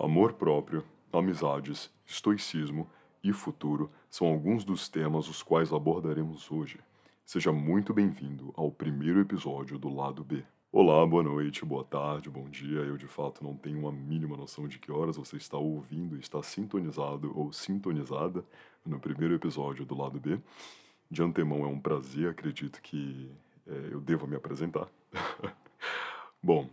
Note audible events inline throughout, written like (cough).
Amor próprio, amizades, estoicismo e futuro são alguns dos temas os quais abordaremos hoje. Seja muito bem-vindo ao primeiro episódio do Lado B. Olá, boa noite, boa tarde, bom dia. Eu de fato não tenho uma mínima noção de que horas você está ouvindo está sintonizado ou sintonizada no primeiro episódio do Lado B. De antemão é um prazer, acredito que é, eu devo me apresentar. (laughs) Bom,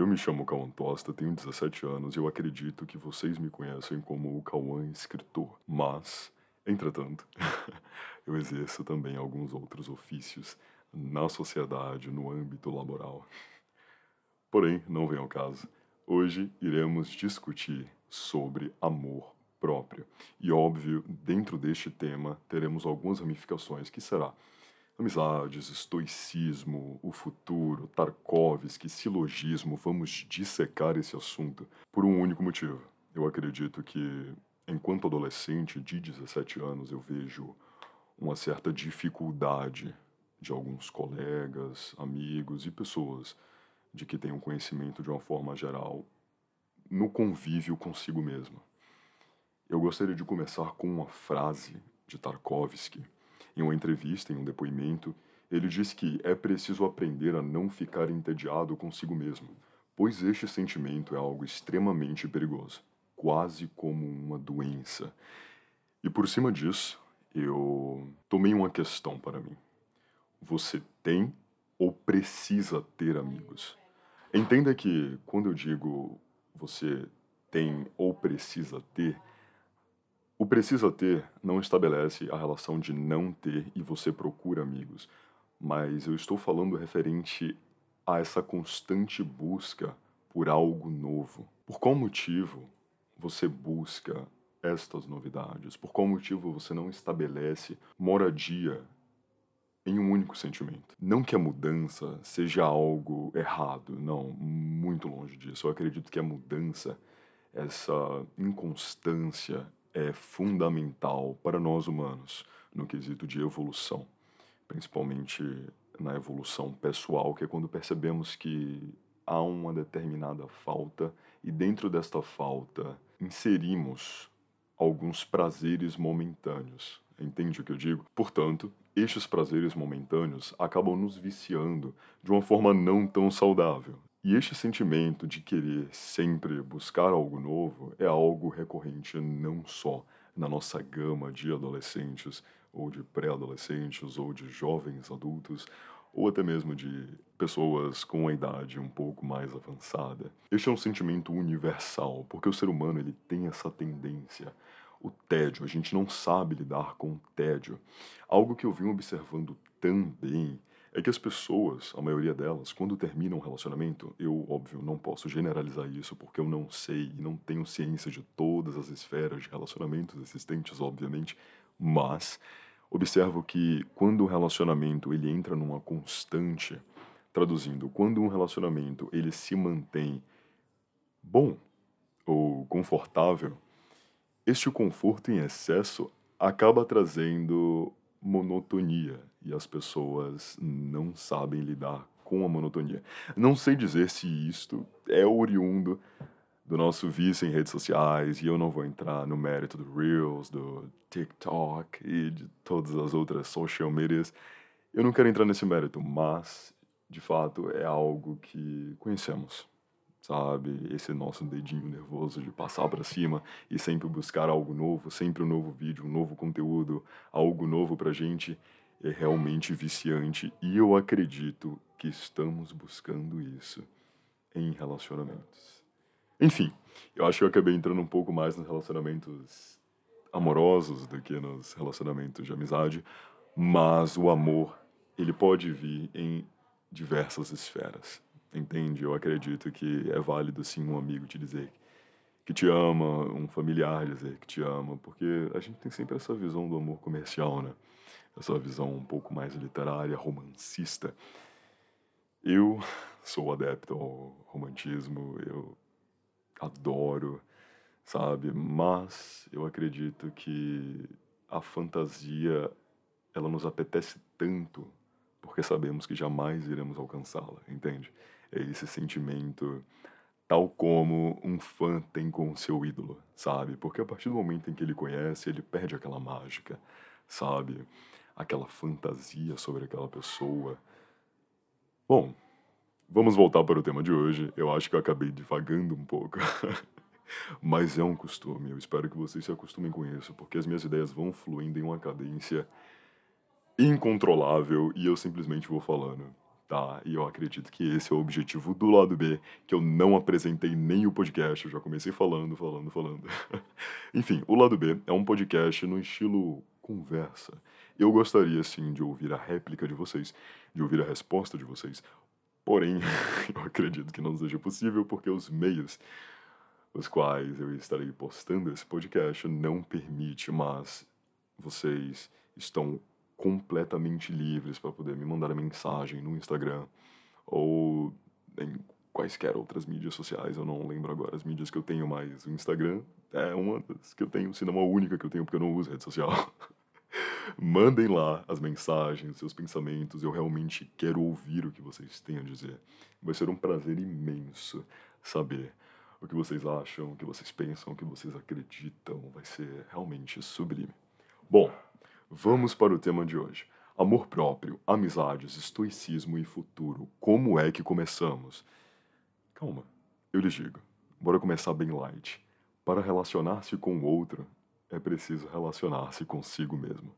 eu me chamo Cauã Tosta, tenho 17 anos e eu acredito que vocês me conhecem como o Cauã escritor. Mas, entretanto, (laughs) eu exerço também alguns outros ofícios na sociedade, no âmbito laboral. Porém, não vem ao caso. Hoje iremos discutir sobre amor próprio. E óbvio, dentro deste tema teremos algumas ramificações que será Amizades, estoicismo, o futuro, Tarkovsky, silogismo, vamos dissecar esse assunto por um único motivo. Eu acredito que, enquanto adolescente de 17 anos, eu vejo uma certa dificuldade de alguns colegas, amigos e pessoas de que um conhecimento de uma forma geral no convívio consigo mesmo. Eu gostaria de começar com uma frase de Tarkovsky em uma entrevista, em um depoimento, ele diz que é preciso aprender a não ficar entediado consigo mesmo, pois este sentimento é algo extremamente perigoso, quase como uma doença. E por cima disso, eu tomei uma questão para mim. Você tem ou precisa ter amigos? Entenda que quando eu digo você tem ou precisa ter, o precisa ter não estabelece a relação de não ter e você procura amigos, mas eu estou falando referente a essa constante busca por algo novo. Por qual motivo você busca estas novidades? Por qual motivo você não estabelece moradia em um único sentimento? Não que a mudança seja algo errado, não, muito longe disso. Eu acredito que a mudança, essa inconstância, é fundamental para nós humanos no quesito de evolução, principalmente na evolução pessoal, que é quando percebemos que há uma determinada falta e dentro desta falta inserimos alguns prazeres momentâneos. Entende o que eu digo? Portanto, estes prazeres momentâneos acabam nos viciando de uma forma não tão saudável. E este sentimento de querer sempre buscar algo novo é algo recorrente não só na nossa gama de adolescentes, ou de pré-adolescentes, ou de jovens adultos, ou até mesmo de pessoas com uma idade um pouco mais avançada. Este é um sentimento universal, porque o ser humano ele tem essa tendência o tédio, a gente não sabe lidar com o tédio. Algo que eu vim observando também é que as pessoas, a maioria delas, quando terminam um relacionamento, eu, óbvio, não posso generalizar isso porque eu não sei e não tenho ciência de todas as esferas de relacionamentos existentes, obviamente, mas observo que quando o relacionamento ele entra numa constante, traduzindo, quando um relacionamento ele se mantém bom ou confortável, este conforto em excesso acaba trazendo monotonia e as pessoas não sabem lidar com a monotonia. Não sei dizer se isto é oriundo do nosso vício em redes sociais e eu não vou entrar no mérito do Reels, do TikTok e de todas as outras social medias. Eu não quero entrar nesse mérito, mas de fato é algo que conhecemos sabe? Esse nosso dedinho nervoso de passar para cima e sempre buscar algo novo, sempre um novo vídeo, um novo conteúdo, algo novo pra gente é realmente viciante e eu acredito que estamos buscando isso em relacionamentos. Enfim, eu acho que eu acabei entrando um pouco mais nos relacionamentos amorosos do que nos relacionamentos de amizade, mas o amor, ele pode vir em diversas esferas. Entende? Eu acredito que é válido sim um amigo te dizer que te ama, um familiar dizer que te ama, porque a gente tem sempre essa visão do amor comercial, né? Essa visão um pouco mais literária, romancista. Eu sou adepto ao romantismo, eu adoro, sabe? Mas eu acredito que a fantasia ela nos apetece tanto porque sabemos que jamais iremos alcançá-la, entende? é esse sentimento tal como um fã tem com o seu ídolo, sabe? Porque a partir do momento em que ele conhece, ele perde aquela mágica, sabe? Aquela fantasia sobre aquela pessoa. Bom, vamos voltar para o tema de hoje. Eu acho que eu acabei divagando um pouco. (laughs) Mas é um costume. Eu espero que vocês se acostumem com isso, porque as minhas ideias vão fluindo em uma cadência incontrolável e eu simplesmente vou falando tá? E eu acredito que esse é o objetivo do lado B, que eu não apresentei nem o podcast, eu já comecei falando, falando, falando. (laughs) Enfim, o lado B é um podcast no estilo conversa. Eu gostaria sim de ouvir a réplica de vocês, de ouvir a resposta de vocês. Porém, (laughs) eu acredito que não seja possível porque os meios os quais eu estarei postando esse podcast não permite, mas vocês estão completamente livres para poder me mandar mensagem no Instagram ou em quaisquer outras mídias sociais. Eu não lembro agora as mídias que eu tenho, mas o Instagram é uma das que eu tenho, se não a única que eu tenho, porque eu não uso rede social. (laughs) Mandem lá as mensagens, seus pensamentos. Eu realmente quero ouvir o que vocês têm a dizer. Vai ser um prazer imenso saber o que vocês acham, o que vocês pensam, o que vocês acreditam. Vai ser realmente sublime. Bom, Vamos para o tema de hoje. Amor próprio, amizades, estoicismo e futuro. Como é que começamos? Calma, eu lhe digo. Bora começar bem light. Para relacionar-se com o outro, é preciso relacionar-se consigo mesmo.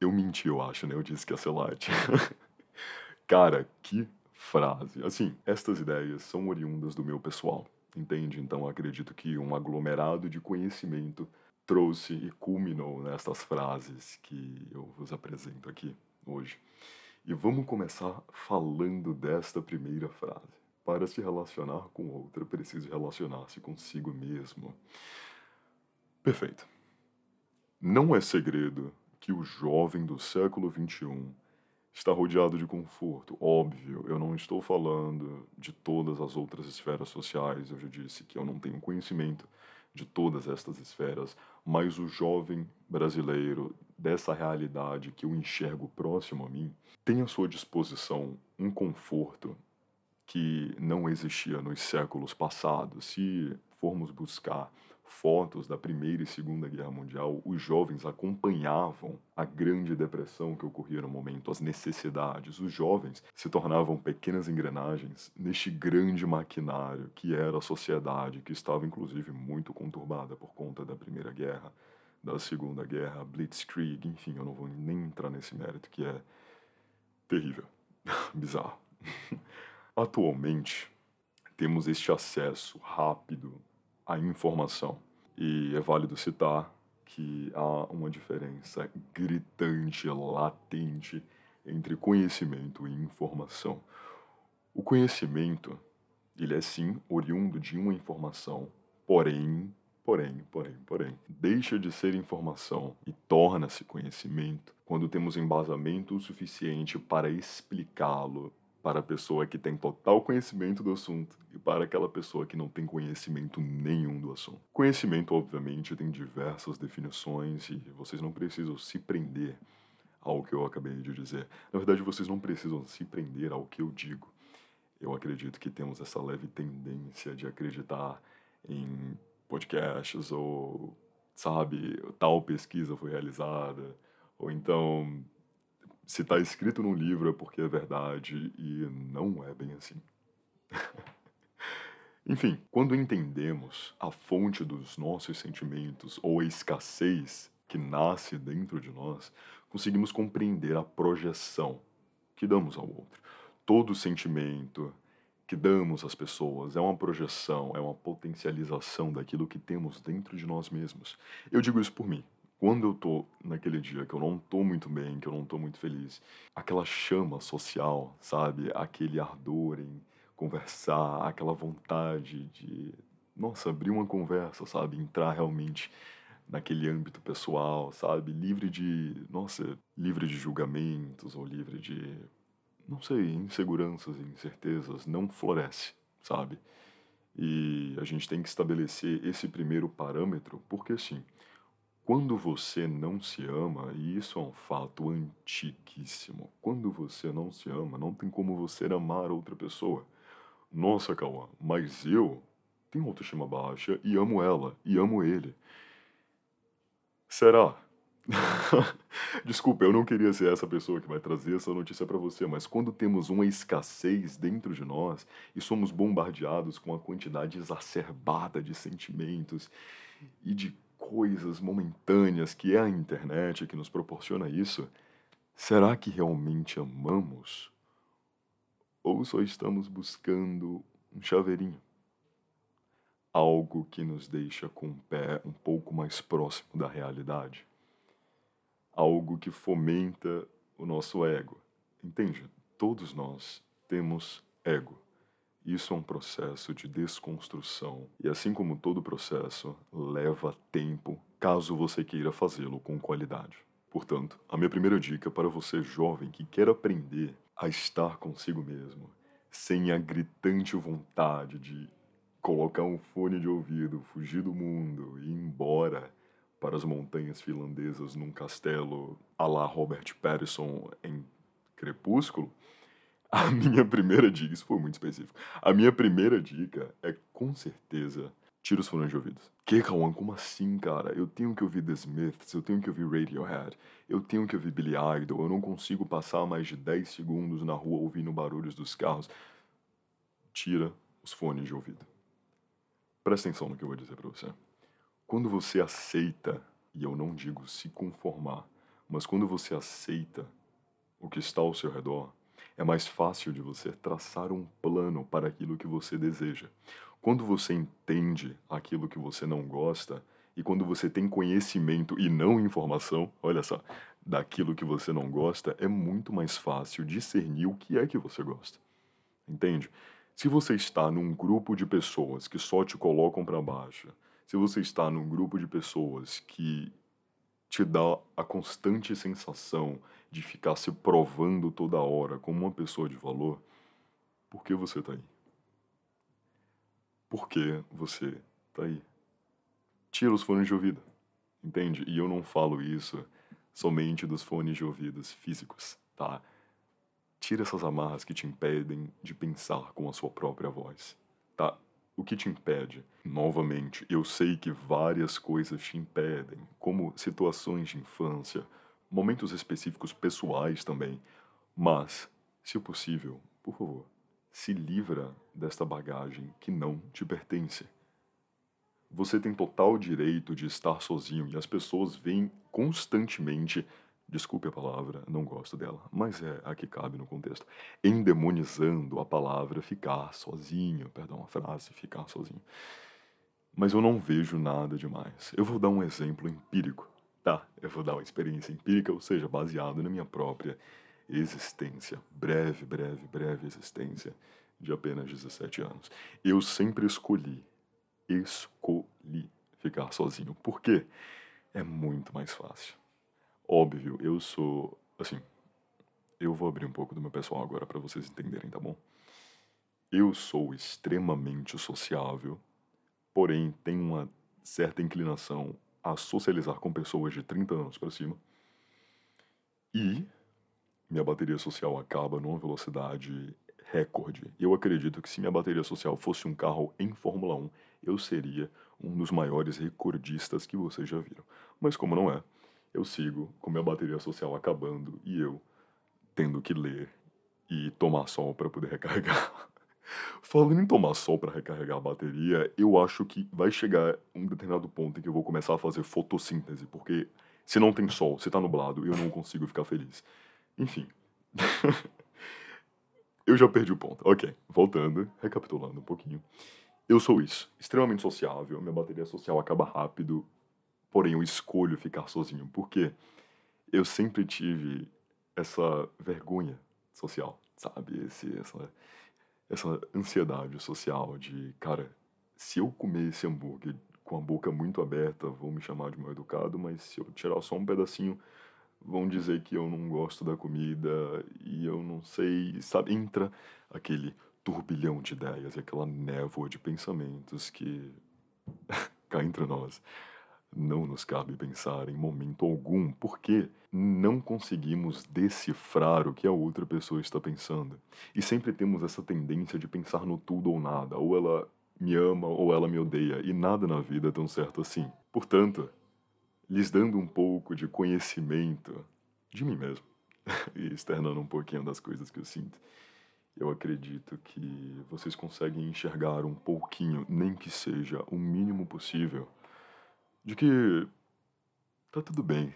Eu menti, eu acho, né? Eu disse que ia ser light. (laughs) Cara, que frase. Assim, estas ideias são oriundas do meu pessoal, entende? Então acredito que um aglomerado de conhecimento trouxe e culminou nestas frases que eu vos apresento aqui hoje. E vamos começar falando desta primeira frase. Para se relacionar com outra, preciso relacionar-se consigo mesmo. Perfeito. Não é segredo que o jovem do século XXI está rodeado de conforto. Óbvio, eu não estou falando de todas as outras esferas sociais. Eu já disse que eu não tenho conhecimento de todas estas esferas, mas o jovem brasileiro dessa realidade que eu enxergo próximo a mim tem à sua disposição um conforto que não existia nos séculos passados. Se formos buscar fotos da Primeira e Segunda Guerra Mundial, os jovens acompanhavam a Grande Depressão que ocorria no momento, as necessidades. Os jovens se tornavam pequenas engrenagens neste grande maquinário que era a sociedade, que estava inclusive muito conturbada por conta da Primeira Guerra, da Segunda Guerra, Blitzkrieg, enfim, eu não vou nem entrar nesse mérito que é terrível, (laughs) bizarro. (laughs) Atualmente, temos este acesso rápido a informação. E é válido citar que há uma diferença gritante, latente entre conhecimento e informação. O conhecimento, ele é sim oriundo de uma informação, porém, porém, porém, porém, deixa de ser informação e torna-se conhecimento quando temos embasamento suficiente para explicá-lo para a pessoa que tem total conhecimento do assunto para aquela pessoa que não tem conhecimento nenhum do assunto. Conhecimento, obviamente, tem diversas definições e vocês não precisam se prender ao que eu acabei de dizer. Na verdade, vocês não precisam se prender ao que eu digo. Eu acredito que temos essa leve tendência de acreditar em podcasts ou, sabe, tal pesquisa foi realizada, ou então se está escrito num livro é porque é verdade e não é bem assim. (laughs) Enfim, quando entendemos a fonte dos nossos sentimentos ou a escassez que nasce dentro de nós, conseguimos compreender a projeção que damos ao outro. Todo sentimento que damos às pessoas é uma projeção, é uma potencialização daquilo que temos dentro de nós mesmos. Eu digo isso por mim quando eu tô naquele dia que eu não tô muito bem, que eu não tô muito feliz, aquela chama social, sabe? Aquele ardor em conversar, aquela vontade de, nossa, abrir uma conversa, sabe? Entrar realmente naquele âmbito pessoal, sabe? Livre de, nossa, livre de julgamentos ou livre de, não sei, inseguranças e incertezas, não floresce, sabe? E a gente tem que estabelecer esse primeiro parâmetro, porque assim, quando você não se ama, e isso é um fato antiquíssimo, quando você não se ama, não tem como você amar outra pessoa. Nossa, Cauã, mas eu tenho autoestima baixa e amo ela e amo ele. Será? (laughs) Desculpa, eu não queria ser essa pessoa que vai trazer essa notícia para você, mas quando temos uma escassez dentro de nós e somos bombardeados com a quantidade exacerbada de sentimentos e de coisas momentâneas que é a internet que nos proporciona isso, será que realmente amamos? Ou só estamos buscando um chaveirinho? Algo que nos deixa com o pé um pouco mais próximo da realidade? algo que fomenta o nosso ego. Entende? Todos nós temos ego. Isso é um processo de desconstrução. E assim como todo processo, leva tempo, caso você queira fazê-lo com qualidade. Portanto, a minha primeira dica para você jovem que quer aprender a estar consigo mesmo, sem a gritante vontade de colocar um fone de ouvido, fugir do mundo e ir embora para as montanhas finlandesas num castelo a la Robert Pattinson em Crepúsculo, a minha primeira dica, isso foi muito específico, a minha primeira dica é com certeza tira os fones de ouvidos. Que, Kawan, como assim, cara? Eu tenho que ouvir The Smiths, eu tenho que ouvir Radiohead, eu tenho que ouvir Billy Idol, eu não consigo passar mais de 10 segundos na rua ouvindo barulhos dos carros. Tira os fones de ouvido. Presta atenção no que eu vou dizer para você. Quando você aceita, e eu não digo se conformar, mas quando você aceita o que está ao seu redor, é mais fácil de você traçar um plano para aquilo que você deseja. Quando você entende aquilo que você não gosta, e quando você tem conhecimento e não informação, olha só, daquilo que você não gosta, é muito mais fácil discernir o que é que você gosta. Entende? Se você está num grupo de pessoas que só te colocam para baixo, se você está num grupo de pessoas que te dá a constante sensação de ficar se provando toda hora como uma pessoa de valor, por que você está aí? Por que você está aí? Tira os fones de ouvido, entende? E eu não falo isso somente dos fones de ouvidos físicos, tá? Tira essas amarras que te impedem de pensar com a sua própria voz, tá? O que te impede? Novamente, eu sei que várias coisas te impedem, como situações de infância, momentos específicos pessoais também. Mas, se possível, por favor, se livra desta bagagem que não te pertence. Você tem total direito de estar sozinho e as pessoas vêm constantemente desculpe a palavra, não gosto dela, mas é a que cabe no contexto, endemonizando a palavra ficar sozinho, perdão, a frase ficar sozinho. Mas eu não vejo nada demais. Eu vou dar um exemplo empírico, tá? Eu vou dar uma experiência empírica, ou seja, baseado na minha própria existência, breve, breve, breve existência de apenas 17 anos. Eu sempre escolhi, escolhi ficar sozinho. Por quê? É muito mais fácil Óbvio, eu sou. Assim, eu vou abrir um pouco do meu pessoal agora para vocês entenderem, tá bom? Eu sou extremamente sociável, porém tenho uma certa inclinação a socializar com pessoas de 30 anos para cima. E minha bateria social acaba numa velocidade recorde. Eu acredito que se minha bateria social fosse um carro em Fórmula 1, eu seria um dos maiores recordistas que vocês já viram. Mas como não é, eu sigo com minha bateria social acabando e eu tendo que ler e tomar sol para poder recarregar. Falando em tomar sol para recarregar a bateria, eu acho que vai chegar um determinado ponto em que eu vou começar a fazer fotossíntese, porque se não tem sol, se tá nublado, eu não consigo ficar feliz. Enfim. (laughs) eu já perdi o ponto. Ok, voltando, recapitulando um pouquinho. Eu sou isso, extremamente sociável, minha bateria social acaba rápido, porém eu escolho ficar sozinho, porque eu sempre tive essa vergonha social, sabe? Esse, essa, essa ansiedade social de, cara, se eu comer esse hambúrguer com a boca muito aberta, vão me chamar de mal educado, mas se eu tirar só um pedacinho, vão dizer que eu não gosto da comida e eu não sei, sabe? Entra aquele turbilhão de ideias, aquela névoa de pensamentos que (laughs) cá entre nós não nos cabe pensar em momento algum porque não conseguimos decifrar o que a outra pessoa está pensando. E sempre temos essa tendência de pensar no tudo ou nada, ou ela me ama ou ela me odeia, e nada na vida é tão certo assim. Portanto, lhes dando um pouco de conhecimento de mim mesmo (laughs) e externando um pouquinho das coisas que eu sinto, eu acredito que vocês conseguem enxergar um pouquinho, nem que seja o mínimo possível, de que tá tudo bem,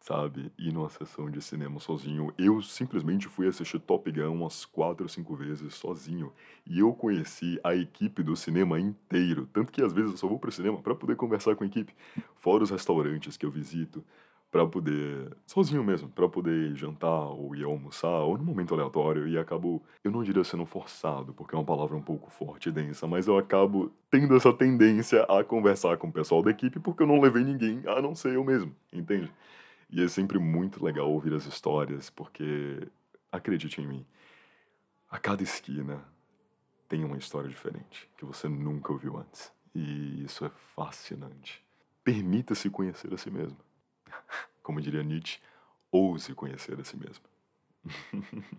sabe? Ir numa sessão de cinema sozinho. Eu simplesmente fui assistir Top Gun umas quatro ou cinco vezes sozinho. E eu conheci a equipe do cinema inteiro. Tanto que às vezes eu só vou pro cinema para poder conversar com a equipe. Fora os restaurantes que eu visito para poder, sozinho mesmo, para poder jantar ou ir almoçar, ou num momento aleatório, e acabo, eu não diria sendo forçado, porque é uma palavra um pouco forte e densa, mas eu acabo tendo essa tendência a conversar com o pessoal da equipe porque eu não levei ninguém a não ser eu mesmo, entende? E é sempre muito legal ouvir as histórias, porque, acredite em mim, a cada esquina tem uma história diferente que você nunca ouviu antes. E isso é fascinante. Permita-se conhecer a si mesmo. (laughs) Como diria Nietzsche, ouse conhecer a si mesmo. (laughs)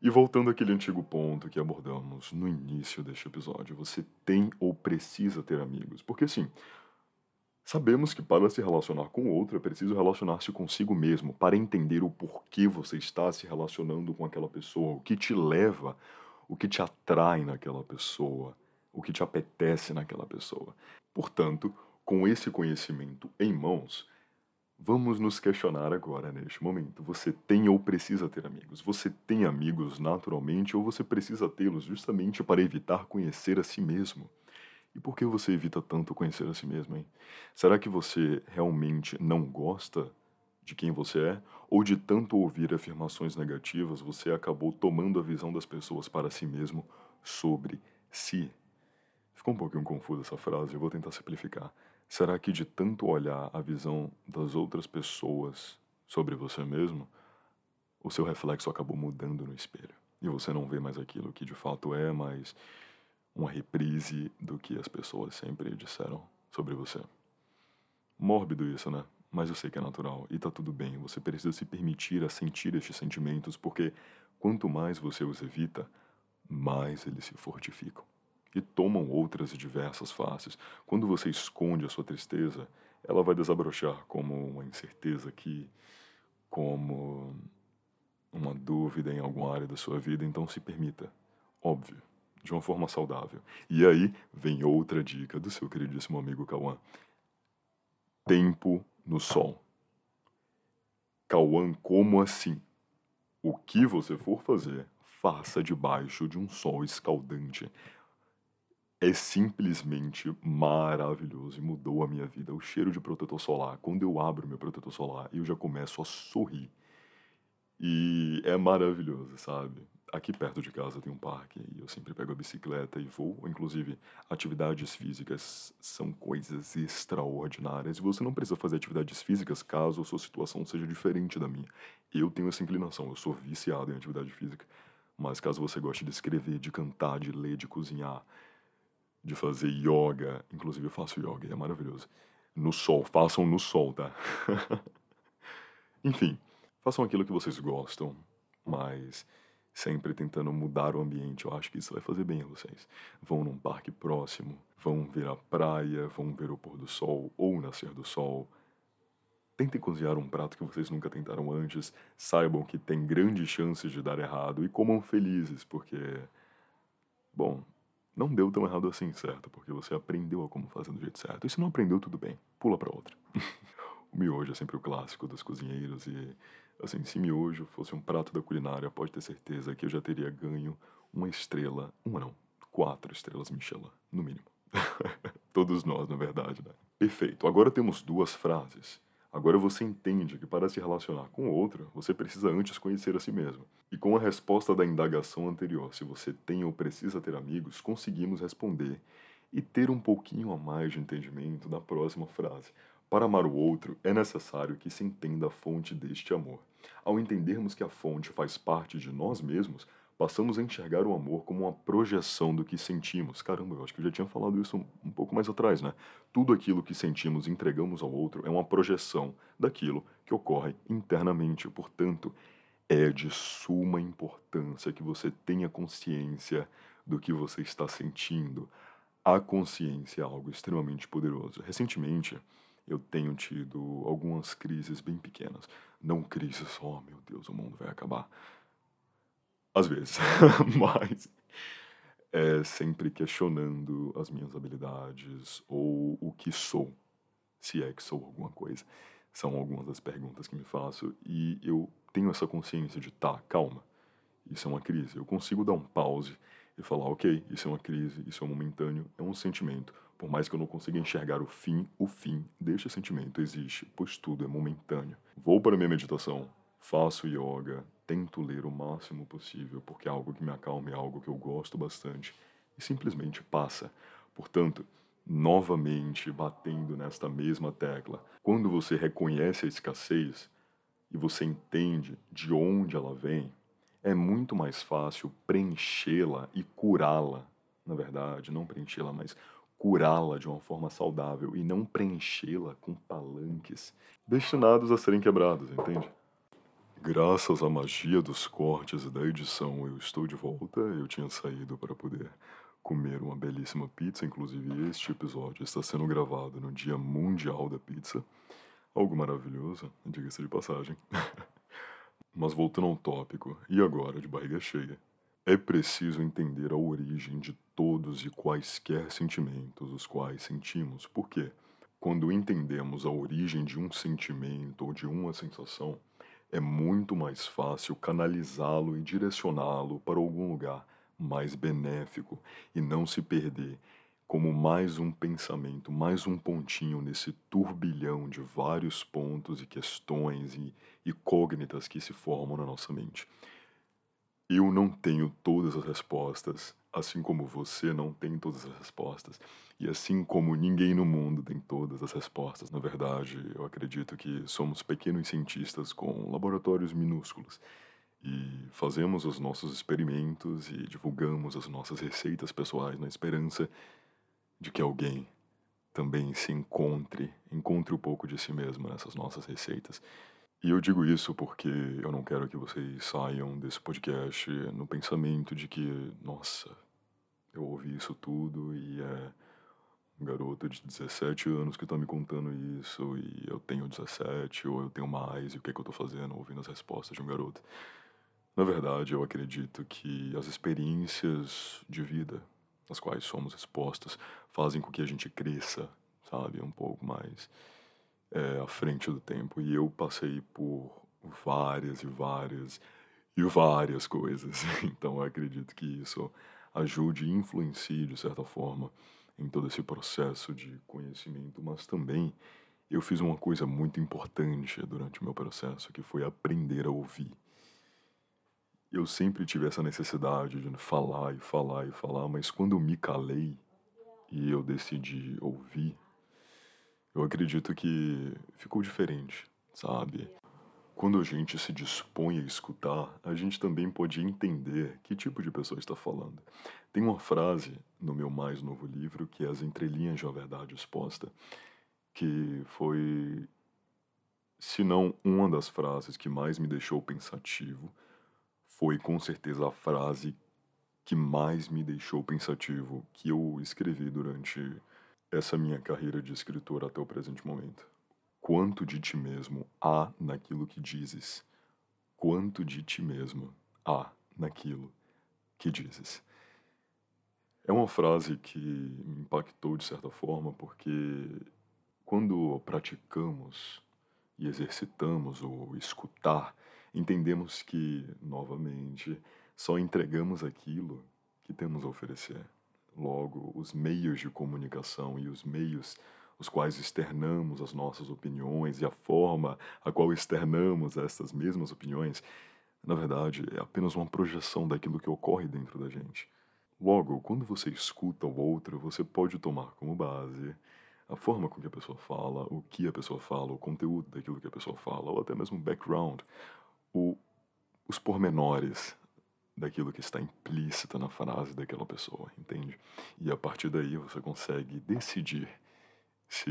e voltando àquele antigo ponto que abordamos no início deste episódio, você tem ou precisa ter amigos. Porque sim, sabemos que para se relacionar com outro é preciso relacionar-se consigo mesmo, para entender o porquê você está se relacionando com aquela pessoa, o que te leva, o que te atrai naquela pessoa, o que te apetece naquela pessoa. Portanto, com esse conhecimento em mãos, vamos nos questionar agora, neste momento. Você tem ou precisa ter amigos? Você tem amigos naturalmente ou você precisa tê-los justamente para evitar conhecer a si mesmo? E por que você evita tanto conhecer a si mesmo, hein? Será que você realmente não gosta de quem você é? Ou de tanto ouvir afirmações negativas, você acabou tomando a visão das pessoas para si mesmo sobre si? Ficou um pouquinho confusa essa frase, eu vou tentar simplificar. Será que de tanto olhar a visão das outras pessoas sobre você mesmo, o seu reflexo acabou mudando no espelho? E você não vê mais aquilo que de fato é, mas uma reprise do que as pessoas sempre disseram sobre você. Mórbido isso, né? Mas eu sei que é natural e tá tudo bem. Você precisa se permitir a sentir estes sentimentos, porque quanto mais você os evita, mais eles se fortificam e tomam outras e diversas faces. Quando você esconde a sua tristeza, ela vai desabrochar como uma incerteza que, como uma dúvida em alguma área da sua vida, então se permita, óbvio, de uma forma saudável. E aí vem outra dica do seu queridíssimo amigo Cauã. Tempo no sol. Cauã, como assim? O que você for fazer, faça debaixo de um sol escaldante é simplesmente maravilhoso e mudou a minha vida. O cheiro de protetor solar, quando eu abro meu protetor solar, eu já começo a sorrir. E é maravilhoso, sabe? Aqui perto de casa tem um parque e eu sempre pego a bicicleta e vou. Inclusive, atividades físicas são coisas extraordinárias e você não precisa fazer atividades físicas caso a sua situação seja diferente da minha. Eu tenho essa inclinação, eu sou viciado em atividade física. Mas caso você goste de escrever, de cantar, de ler, de cozinhar, de fazer yoga. Inclusive eu faço yoga e é maravilhoso. No sol, façam no sol, tá? (laughs) Enfim, façam aquilo que vocês gostam, mas sempre tentando mudar o ambiente. Eu acho que isso vai fazer bem a vocês. Vão num parque próximo, vão ver a praia, vão ver o pôr do sol ou o nascer do sol. Tentem cozinhar um prato que vocês nunca tentaram antes. Saibam que tem grandes chances de dar errado e comam felizes, porque, bom, não deu tão errado assim, certo? Porque você aprendeu a como fazer do jeito certo. E se não aprendeu, tudo bem, pula para outra. (laughs) o miojo é sempre o clássico dos cozinheiros e, assim, se miojo fosse um prato da culinária, pode ter certeza que eu já teria ganho uma estrela, uma não, quatro estrelas Michelin, no mínimo. (laughs) Todos nós, na verdade, né? Perfeito. Agora temos duas frases Agora você entende que para se relacionar com o outro, você precisa antes conhecer a si mesmo. E com a resposta da indagação anterior, se você tem ou precisa ter amigos, conseguimos responder e ter um pouquinho a mais de entendimento da próxima frase. Para amar o outro, é necessário que se entenda a fonte deste amor. Ao entendermos que a fonte faz parte de nós mesmos, passamos a enxergar o amor como uma projeção do que sentimos. Caramba, eu acho que eu já tinha falado isso um, pouco mais atrás, né? Tudo aquilo que sentimos e entregamos ao outro é uma projeção daquilo que ocorre internamente. Portanto, é de suma importância que você tenha consciência do que você está sentindo. A consciência é algo extremamente poderoso. Recentemente, eu tenho tido algumas crises bem pequenas. Não crises, oh meu Deus, o mundo vai acabar. Às vezes, (laughs) mas é sempre questionando as minhas habilidades ou o que sou, se é que sou alguma coisa. São algumas das perguntas que me faço e eu tenho essa consciência de, tá, calma, isso é uma crise. Eu consigo dar um pause e falar, ok, isso é uma crise, isso é momentâneo, é um sentimento. Por mais que eu não consiga enxergar o fim, o fim deste sentimento existe, pois tudo é momentâneo. Vou para minha meditação, faço yoga, tento ler o máximo possível, porque é algo que me acalma, é algo que eu gosto bastante, e simplesmente passa. Portanto, novamente batendo nesta mesma tecla, quando você reconhece a escassez e você entende de onde ela vem, é muito mais fácil preenchê-la e curá-la. Na verdade, não preenchê-la, mas curá-la de uma forma saudável e não preenchê-la com palanques destinados a serem quebrados, entende? Graças à magia dos cortes e da edição, eu estou de volta. Eu tinha saído para poder comer uma belíssima pizza, inclusive este episódio está sendo gravado no Dia Mundial da Pizza. Algo maravilhoso, diga-se de passagem. (laughs) Mas voltando ao tópico, e agora de barriga cheia? É preciso entender a origem de todos e quaisquer sentimentos os quais sentimos, porque quando entendemos a origem de um sentimento ou de uma sensação, é muito mais fácil canalizá-lo e direcioná-lo para algum lugar mais benéfico e não se perder como mais um pensamento, mais um pontinho nesse turbilhão de vários pontos e questões e incógnitas que se formam na nossa mente. Eu não tenho todas as respostas, assim como você não tem todas as respostas, e assim como ninguém no mundo tem todas as respostas. Na verdade, eu acredito que somos pequenos cientistas com laboratórios minúsculos e fazemos os nossos experimentos e divulgamos as nossas receitas pessoais na esperança de que alguém também se encontre, encontre um pouco de si mesmo nessas nossas receitas. E eu digo isso porque eu não quero que vocês saiam desse podcast no pensamento de que, nossa, eu ouvi isso tudo e é um garoto de 17 anos que está me contando isso e eu tenho 17 ou eu tenho mais e o que, é que eu estou fazendo ouvindo as respostas de um garoto. Na verdade, eu acredito que as experiências de vida às quais somos expostos fazem com que a gente cresça, sabe, um pouco mais é, à frente do tempo. E eu passei por várias e várias e várias coisas. (laughs) Então eu acredito que isso ajude e influencie, de certa forma, em todo esse processo de conhecimento. Mas também eu fiz uma coisa muito importante durante o meu processo, que foi aprender a ouvir. Eu sempre tive essa necessidade de falar e falar e falar, mas quando eu me calei e eu decidi ouvir, eu acredito que ficou diferente, sabe? Quando a gente se dispõe a escutar, a gente também pode entender que tipo de pessoa está falando. Tem uma frase no meu mais novo livro, que é As Entrelinhas de uma Verdade Exposta, que foi, se não uma das frases que mais me deixou pensativo, foi com certeza a frase que mais me deixou pensativo que eu escrevi durante essa minha carreira de escritor até o presente momento. Quanto de ti mesmo há naquilo que dizes? Quanto de ti mesmo há naquilo que dizes? É uma frase que me impactou de certa forma, porque quando praticamos e exercitamos o escutar, entendemos que, novamente, só entregamos aquilo que temos a oferecer. Logo, os meios de comunicação e os meios os quais externamos as nossas opiniões e a forma a qual externamos essas mesmas opiniões, na verdade, é apenas uma projeção daquilo que ocorre dentro da gente. Logo, quando você escuta o outro, você pode tomar como base a forma com que a pessoa fala, o que a pessoa fala, o conteúdo daquilo que a pessoa fala, ou até mesmo o background, o, os pormenores daquilo que está implícito na frase daquela pessoa, entende? E a partir daí você consegue decidir se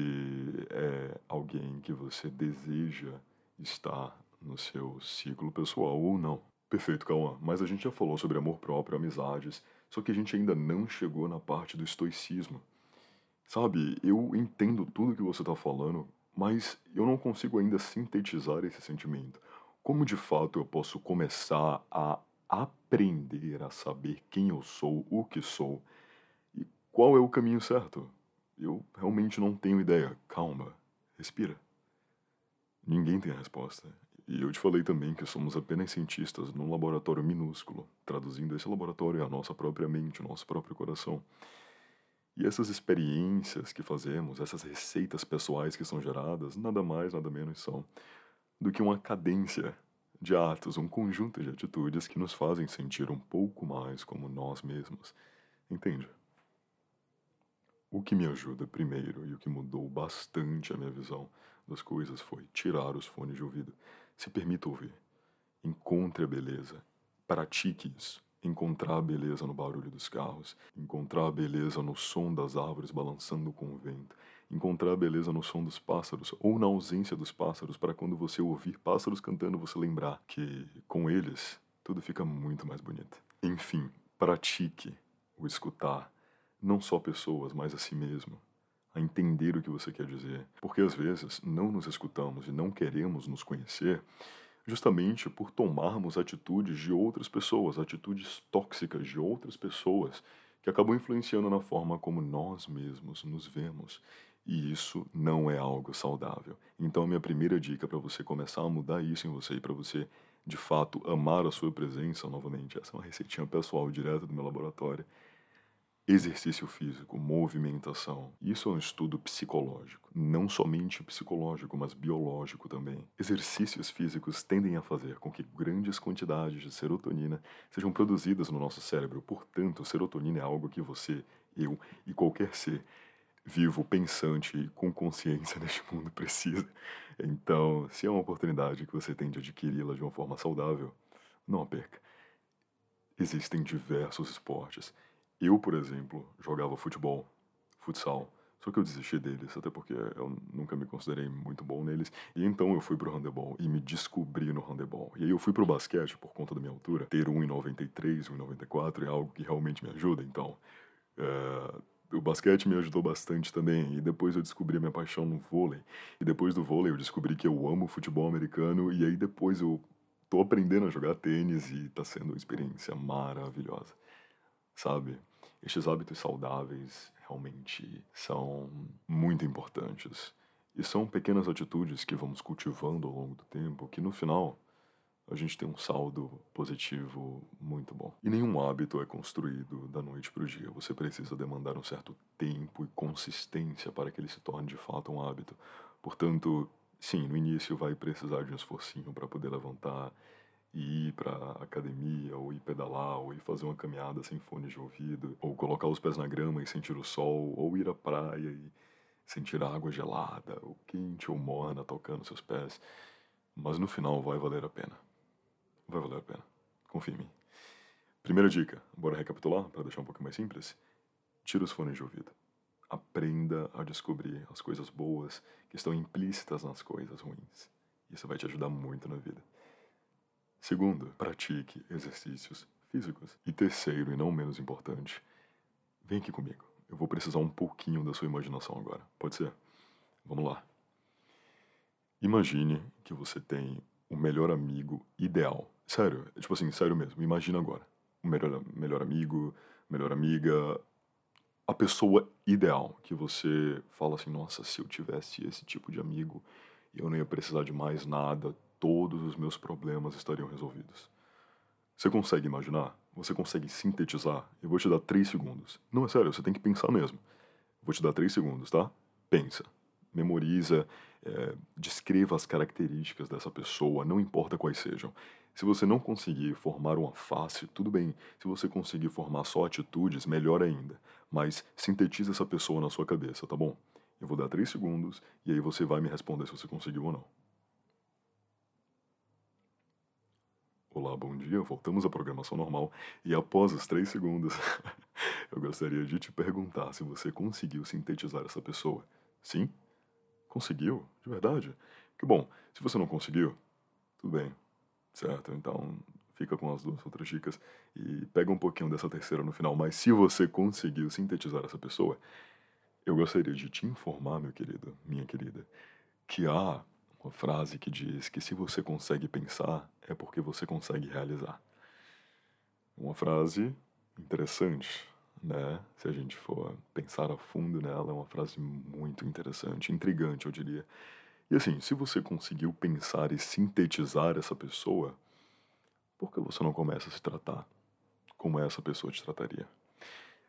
é alguém que você deseja estar no seu ciclo pessoal ou não. Perfeito, Cauã. Mas a gente já falou sobre amor próprio, amizades, só que a gente ainda não chegou na parte do estoicismo. Sabe, eu entendo tudo que você está falando, mas eu não consigo ainda sintetizar esse sentimento. Como de fato eu posso começar a aprender a saber quem eu sou, o que sou e qual é o caminho certo? Eu realmente não tenho ideia. Calma, respira. Ninguém tem a resposta. E eu te falei também que somos apenas cientistas num laboratório minúsculo, traduzindo esse laboratório à nossa própria mente, ao nosso próprio coração. E essas experiências que fazemos, essas receitas pessoais que são geradas, nada mais, nada menos são do que uma cadência de atos, um conjunto de atitudes que nos fazem sentir um pouco mais como nós mesmos. Entende? O que me ajuda primeiro e o que mudou bastante a minha visão das coisas foi tirar os fones de ouvido. Se permita ouvir. Encontre a beleza. Pratique isso. Encontrar a beleza no barulho dos carros, encontrar a beleza no som das árvores balançando com o vento, encontrar a beleza no som dos pássaros ou na ausência dos pássaros, para quando você ouvir pássaros cantando você lembrar que com eles tudo fica muito mais bonito. Enfim, pratique o escutar não só pessoas, mas a si mesmo, a entender o que você quer dizer, porque às vezes não nos escutamos e não queremos nos conhecer justamente por tomarmos atitudes de outras pessoas, atitudes tóxicas de outras pessoas que acabam influenciando na forma como nós mesmos nos vemos. E isso não é algo saudável. Então, a minha primeira dica para você começar a mudar isso em você e para você, de fato, amar a sua presença novamente, essa é uma receitinha pessoal direto do meu laboratório, Exercício físico, movimentação. Isso é um estudo psicológico. Não somente psicológico, mas biológico também. Exercícios físicos tendem a fazer com que grandes quantidades de serotonina sejam produzidas no nosso cérebro. Portanto, serotonina é algo que você, eu e qualquer ser vivo, pensante e com consciência (laughs) neste mundo precisa. Então, se é uma oportunidade que você tem de adquiri-la de uma forma saudável, não a perca. Existem diversos esportes eu, por exemplo, jogava futebol, futsal, só que eu desisti deles, até porque eu nunca me considerei muito bom neles. E então eu fui pro handebol e me descobri no handebol. E aí eu fui pro basquete por conta da minha altura. Ter 1,93, 1,94 é algo que realmente me ajuda, então. É, o basquete me ajudou bastante também. E depois eu descobri a minha paixão no vôlei. E depois do vôlei eu descobri que eu amo futebol americano. E aí depois eu tô aprendendo a jogar tênis e tá sendo uma experiência maravilhosa. Sabe? Estes hábitos saudáveis realmente são muito importantes. E são pequenas atitudes que vamos cultivando ao longo do tempo que no final a gente tem um saldo positivo muito bom. E nenhum hábito é construído da noite para o dia. Você precisa demandar um certo tempo e consistência para que ele se torne de fato um hábito. Portanto, sim, no início vai precisar de um esforcinho para poder levantar e ir para academia, ou ir pedalar, ou ir fazer uma caminhada sem fone de ouvido, ou colocar os pés na grama e sentir o sol, ou ir à praia e sentir a água gelada, ou quente ou morna tocando seus pés. Mas no final vai valer a pena. Vai valer a pena. Confie em mim. Primeira dica, bora recapitular para deixar um pouco mais simples? Tira os fones de ouvido. Aprenda a descobrir as coisas boas que estão implícitas nas coisas ruins. Isso vai te ajudar muito na vida. Segundo, pratique exercícios físicos. E terceiro, e não menos importante, vem aqui comigo. Eu vou precisar um pouquinho da sua imaginação agora. Pode ser? Vamos lá. Imagine que você tem o melhor amigo ideal. Sério, é tipo assim, sério mesmo. Imagina agora. O melhor, melhor amigo, melhor amiga, a pessoa ideal que você fala assim, nossa, se eu tivesse esse tipo de amigo, eu não ia precisar de mais nada, todos os meus problemas estariam resolvidos. Você consegue imaginar? Você consegue sintetizar? Eu vou te dar três segundos. Não, é sério, você tem que pensar mesmo. Vou te dar três segundos, tá? Pensa. Memoriza, é, descreva as características dessa pessoa, não importa quais sejam. Se você não conseguir formar uma face, tudo bem. Se você conseguir formar só atitudes, melhor ainda. Mas sintetiza essa pessoa na sua cabeça, tá bom? Eu vou dar três segundos e aí você vai me responder se você conseguiu ou não. Olá, bom dia. Voltamos à programação normal e após os três segundos, (laughs) eu gostaria de te perguntar se você conseguiu sintetizar essa pessoa. Sim? Conseguiu? De verdade? Que bom. Se você não conseguiu, tudo bem. Certo? Então fica com as duas outras dicas e pega um pouquinho dessa terceira no final. Mas se você conseguiu sintetizar essa pessoa, eu gostaria de te informar, meu querido, minha querida, que há uma frase que diz que se você consegue pensar, é porque você consegue realizar. Uma frase interessante, né? Se a gente for pensar a fundo nela, é uma frase muito interessante, intrigante, eu diria. E assim, se você conseguiu pensar e sintetizar essa pessoa, por que você não começa a se tratar como essa pessoa te trataria?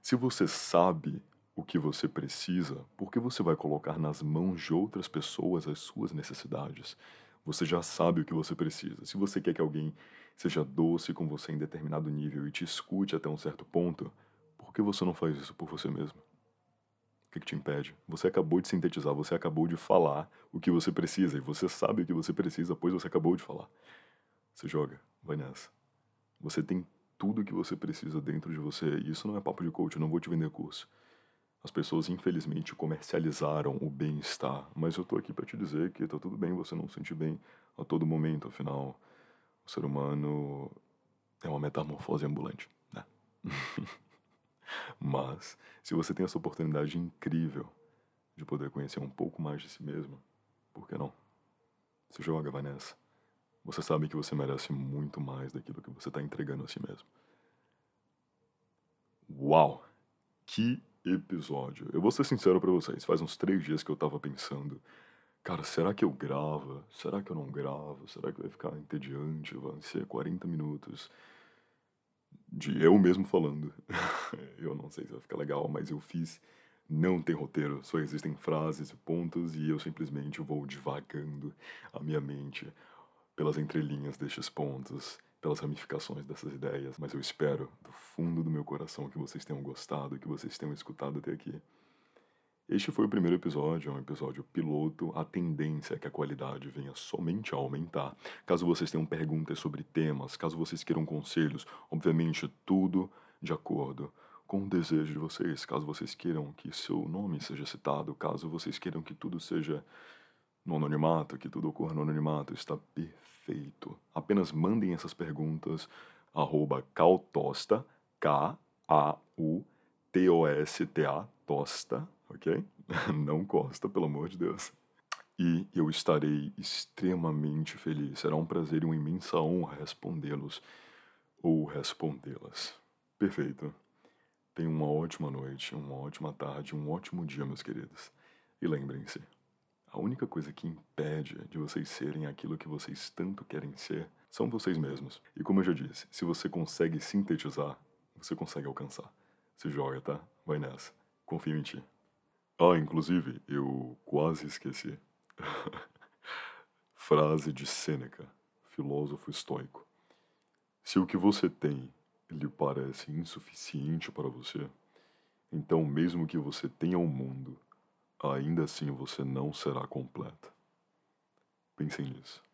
Se você sabe o que você precisa, por que você vai colocar nas mãos de outras pessoas as suas necessidades? Você já sabe o que você precisa. Se você quer que alguém seja doce com você em determinado nível e te escute até um certo ponto, por que você não faz isso por você mesmo? O que, que te impede? Você acabou de sintetizar, você acabou de falar o que você precisa e você sabe o que você precisa, pois você acabou de falar. Você joga, vai nessa. Você tem tudo o que você precisa dentro de você. E isso não é papo de coach, eu não vou te vender curso. As pessoas, infelizmente, comercializaram o bem-estar, mas eu tô aqui para te dizer que tá tudo bem você não se sentir bem a todo momento, afinal, o ser humano é uma metamorfose ambulante, né? (laughs) mas, se você tem essa oportunidade incrível de poder conhecer um pouco mais de si mesmo, por que não? Se joga, vai nessa. Você sabe que você merece muito mais daquilo que você está entregando a si mesmo. Uau! Que episódio. Eu vou ser sincero para vocês, faz uns três dias que eu tava pensando, cara, será que eu gravo? Será que eu não gravo? Será que vai ficar entediante? Vai ser 40 minutos de eu mesmo falando. (laughs) eu não sei se vai ficar legal, mas eu fiz. Não tem roteiro, só existem frases e pontos e eu simplesmente vou divagando a minha mente pelas entrelinhas destes pontos pelas ramificações dessas ideias, mas eu espero do fundo do meu coração que vocês tenham gostado, que vocês tenham escutado até aqui. Este foi o primeiro episódio, é um episódio piloto. A tendência é que a qualidade venha somente a aumentar. Caso vocês tenham perguntas sobre temas, caso vocês queiram conselhos, obviamente tudo de acordo com o desejo de vocês. Caso vocês queiram que seu nome seja citado, caso vocês queiram que tudo seja no anonimato, que tudo ocorra no anonimato, está perfeito. Apenas mandem essas perguntas arroba caltosta, K-A-U-T-O-S-T-A, tosta, ok? (laughs) Não costa, pelo amor de Deus. E eu estarei extremamente feliz. Será um prazer e uma imensa honra respondê-los ou respondê-las. Perfeito. Tenham uma ótima noite, uma ótima tarde, um ótimo dia, meus queridos. E lembrem-se, a única coisa que impede de vocês serem aquilo que vocês tanto querem ser são vocês mesmos. E como eu já disse, se você consegue sintetizar, você consegue alcançar. Se joga, tá? Vai nessa. Confio em ti. Ah, inclusive, eu quase esqueci. (laughs) Frase de Sêneca, filósofo estoico. Se o que você tem lhe parece insuficiente para você, então mesmo que você tenha o um mundo, ainda assim você não será completa. Pensem nisso.